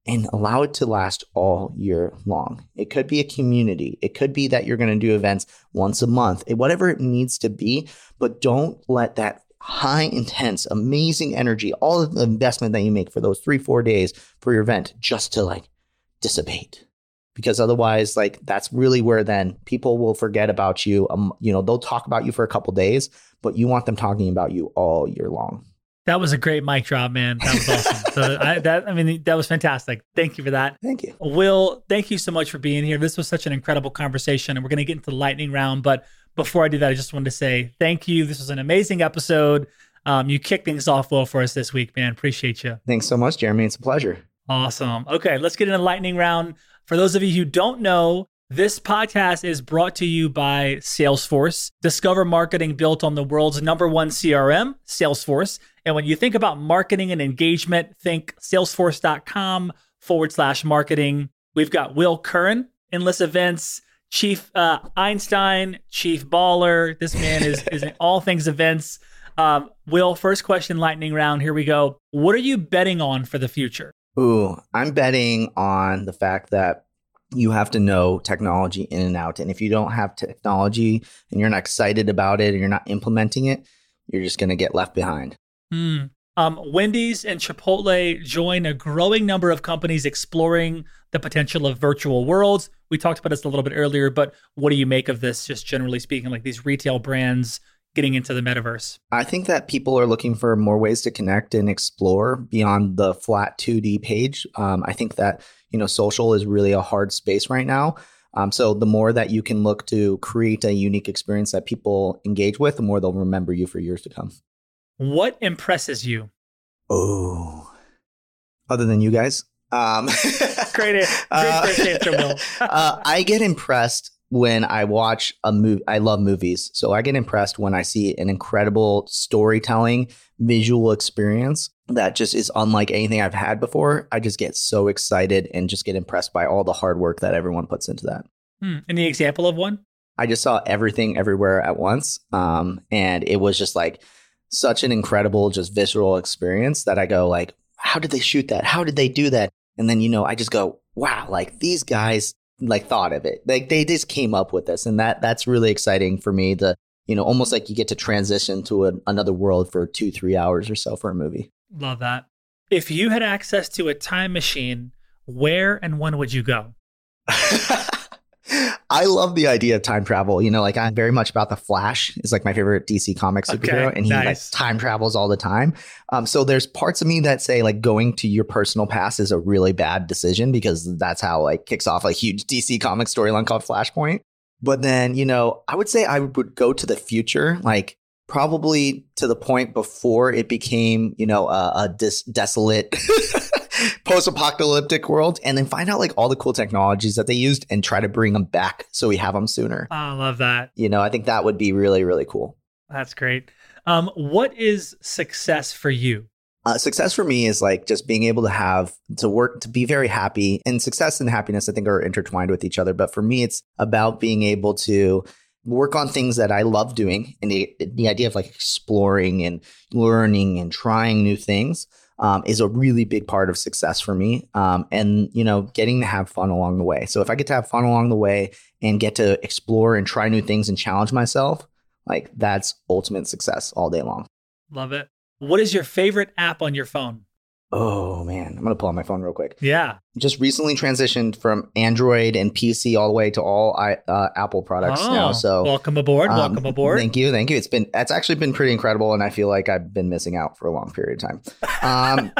and allow it to last all year long. It could be a community. It could be that you're going to do events once a month, whatever it needs to be, but don't let that high intense, amazing energy, all of the investment that you make for those three, four days for your event just to like dissipate. Because otherwise, like that's really where then people will forget about you. Um, you know, they'll talk about you for a couple days, but you want them talking about you all year long. That was a great mic drop, man. That was awesome. so [LAUGHS] I, that I mean, that was fantastic. Thank you for that. Thank you, Will. Thank you so much for being here. This was such an incredible conversation, and we're going to get into the lightning round. But before I do that, I just wanted to say thank you. This was an amazing episode. Um, you kicked things off well for us this week, man. Appreciate you. Thanks so much, Jeremy. It's a pleasure. Awesome. Okay, let's get into the lightning round. For those of you who don't know, this podcast is brought to you by Salesforce. Discover marketing built on the world's number one CRM, Salesforce. And when you think about marketing and engagement, think salesforce.com forward slash marketing. We've got Will Curran, Endless Events, Chief uh, Einstein, Chief Baller. This man is, is in all things events. Um, Will, first question, lightning round. Here we go. What are you betting on for the future? Ooh, I'm betting on the fact that you have to know technology in and out. And if you don't have technology and you're not excited about it and you're not implementing it, you're just going to get left behind. Hmm. Um, Wendy's and Chipotle join a growing number of companies exploring the potential of virtual worlds. We talked about this a little bit earlier, but what do you make of this, just generally speaking, like these retail brands getting into the metaverse? I think that people are looking for more ways to connect and explore beyond the flat 2D page. Um, I think that you know social is really a hard space right now. Um, so the more that you can look to create a unique experience that people engage with, the more they'll remember you for years to come. What impresses you? Oh, other than you guys, um, great, great [LAUGHS] uh, answer, Will. [LAUGHS] uh, I get impressed when I watch a movie, I love movies. So I get impressed when I see an incredible storytelling visual experience that just is unlike anything I've had before. I just get so excited and just get impressed by all the hard work that everyone puts into that. Hmm. Any example of one? I just saw everything everywhere at once. Um, and it was just like such an incredible, just visceral experience that I go like, how did they shoot that? How did they do that? And then, you know, I just go, wow, like these guys like thought of it. Like they just came up with this, and that that's really exciting for me. To you know, almost like you get to transition to a, another world for two, three hours or so for a movie. Love that. If you had access to a time machine, where and when would you go? [LAUGHS] I love the idea of time travel. You know, like I'm very much about the Flash. Is like my favorite DC comic superhero, okay, and he nice. like time travels all the time. Um, so there's parts of me that say like going to your personal past is a really bad decision because that's how like kicks off a huge DC comic storyline called Flashpoint. But then you know, I would say I would go to the future, like probably to the point before it became, you know, a, a dis- desolate [LAUGHS] post-apocalyptic world and then find out like all the cool technologies that they used and try to bring them back so we have them sooner. Oh, I love that. You know, I think that would be really really cool. That's great. Um, what is success for you? Uh, success for me is like just being able to have to work to be very happy and success and happiness i think are intertwined with each other but for me it's about being able to work on things that i love doing and the, the idea of like exploring and learning and trying new things um, is a really big part of success for me um, and you know getting to have fun along the way so if i get to have fun along the way and get to explore and try new things and challenge myself like that's ultimate success all day long Love it. What is your favorite app on your phone? Oh man i'm gonna pull out my phone real quick Yeah. just recently transitioned from Android and PC all the way to all I, uh, Apple products now. So welcome aboard. um, welcome aboard. Thank you, thank you. It's been it's actually been pretty incredible, and I feel like I've been missing out for a long period of time. Um,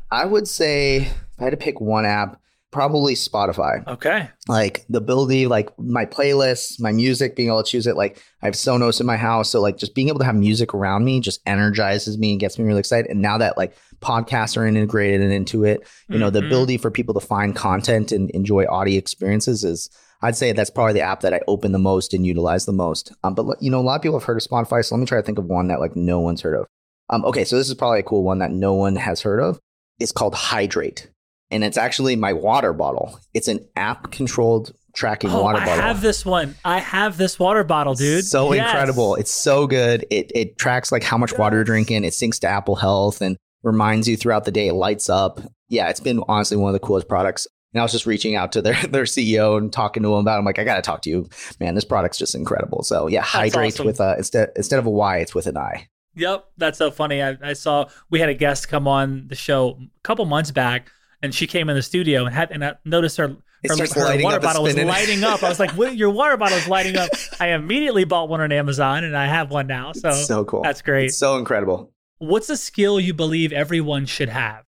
[LAUGHS] I would say if I had to pick one app, probably Spotify. Okay. Like the ability, like my playlists, my music, being able to choose it. Like I have Sonos in my house, so like just being able to have music around me just energizes me and gets me really excited. And now that like podcasts are integrated and into it, you know, the Mhm. ability for people to find content and enjoy audio experiences is. I'd say that's probably the app that I open the most and utilize the most. Um, but you know, a lot of people have heard of Spotify, so let me try to think of one that like no one's heard of. Um, okay, so this is probably a cool one that no one has heard of. It's called Hidrate, and it's actually my water bottle. It's an app-controlled tracking Oh, water bottle. I have this one. I have this water bottle, dude. So Yes. incredible. It's so good. It it tracks like how much water you're drinking. It syncs to Apple Health and reminds you throughout the day. Lights up. Yeah, it's been honestly one of the coolest products. And I was just reaching out to their [LAUGHS] their CEO and talking to him about. It. I'm like, I got to talk to you, man. This product's just incredible. So yeah, Hidrate awesome. with a instead instead of a Y, it's with an I. Yep, that's so funny. I, I saw we had a guest come on the show a couple months back, and she came in the studio and had and I noticed her her, her water bottle was lighting up. I was like, "What? Your water bottle is lighting up." [LAUGHS] I immediately bought one on Amazon, and I have one now. So, It's so cool. that's great. It's so incredible. What's a skill you believe everyone should have?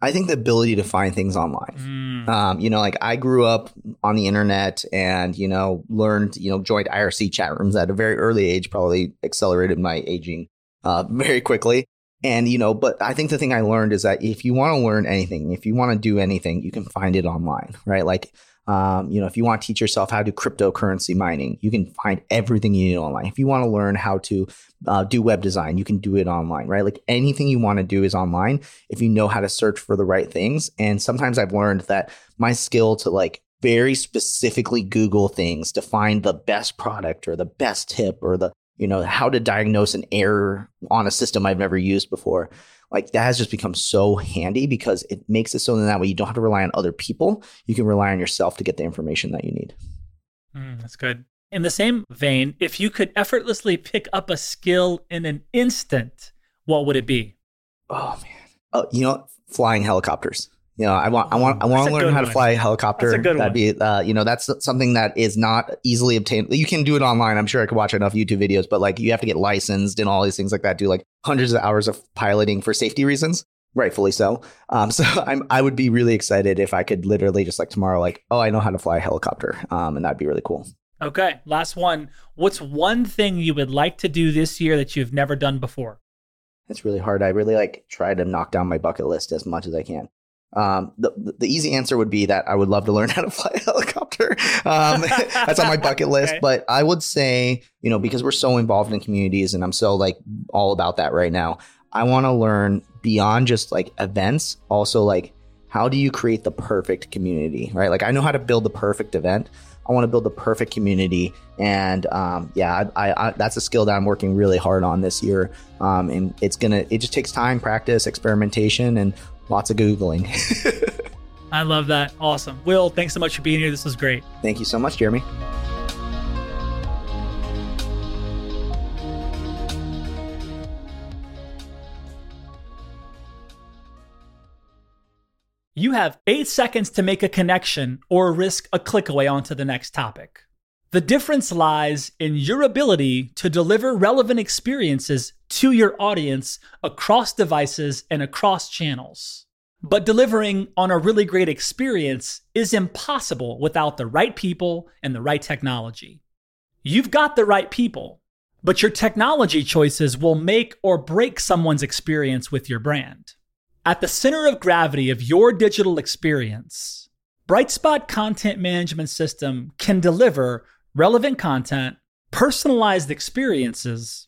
I think the ability to find things online. Mm, Um, you know, like I grew up on the internet and, you know, learned, you know, joined IRC chat rooms at a very early age, probably accelerated my aging uh, [LAUGHS] very quickly. And, you know, but I think the thing I learned is that if you want to learn anything, if you want to do anything, you can find it online, right? Like, um, you know, if you want to teach yourself how to do cryptocurrency mining, you can find everything you need online. If you want to learn how to uh, do web design, you can do it online, right? Like anything you want to do is online if you know how to search for the right things. And sometimes I've learned that my skill to like very specifically Google things to find the best product or the best tip or the, you know, how to diagnose an error on a system I've never used before. Like that has just become so handy because it makes it so that way you don't have to rely on other people. You can rely on yourself to get the information that you need. mm, that's good. In the same vein, if you could effortlessly pick up a skill in an instant, what would it be? Oh man. Oh, you know, flying helicopters. You know, I want, I want, I want to learn how to fly a helicopter. That's a good That'd be, uh, you know, that's something that is not easily obtained. You can do it online. I'm sure I could watch enough YouTube videos, but like you have to get licensed and all these things like that. Do like hundreds of hours of piloting for safety reasons, rightfully so. Um, [LAUGHS] so I'm, I would be really excited if I could literally just like tomorrow, like, oh, I know how to fly a helicopter, um, and that'd be really cool. Okay, last one. What's one thing you would like to do this year that you've never done before? It's really hard. I really like try to knock down my bucket list as much as I can. Um, the the easy answer would be that I would love to learn [LAUGHS] how to fly a helicopter. Um, [LAUGHS] that's on my bucket list. Okay. But I would say, you know, because we're so involved in communities and I'm so like all about that right now, I want to learn beyond just like events, also like how do you create the perfect community, right? Like I know how to build the perfect event. I want to build the perfect community, and um, yeah, I, I, I, that's a skill that I'm working really hard on this year. Um, and it's gonna, it just takes time, practice, experimentation, and lots of googling. [LAUGHS] I love that. Awesome. Will, thanks so much for being here. This was great. Thank you so much, Jeremy. You have eight seconds to make a connection or risk a click away onto the next topic. The difference lies in your ability to deliver relevant experiences to your audience across devices and across channels. But delivering on a really great experience is impossible without the right people and the right technology. You've got the right people, But your technology choices will make or break someone's experience with your brand. At the center of gravity of your digital experience, Brightspot Content Management System can deliver relevant content, personalized experiences,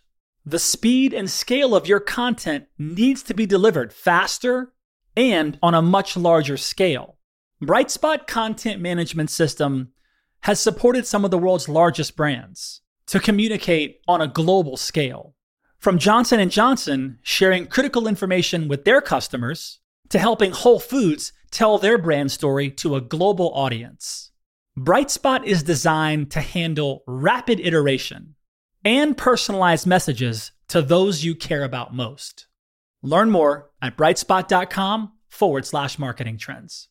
The speed and scale of your content needs to be delivered faster and on a much larger scale. Brightspot Content Management System has supported some of the world's largest brands to communicate on a global scale. From Johnson & Johnson sharing critical information with their customers to helping Whole Foods tell their brand story to a global audience. Brightspot is designed to handle rapid iteration and personalized messages to those you care about most. Learn more at brightspot.com forward slash marketing trends.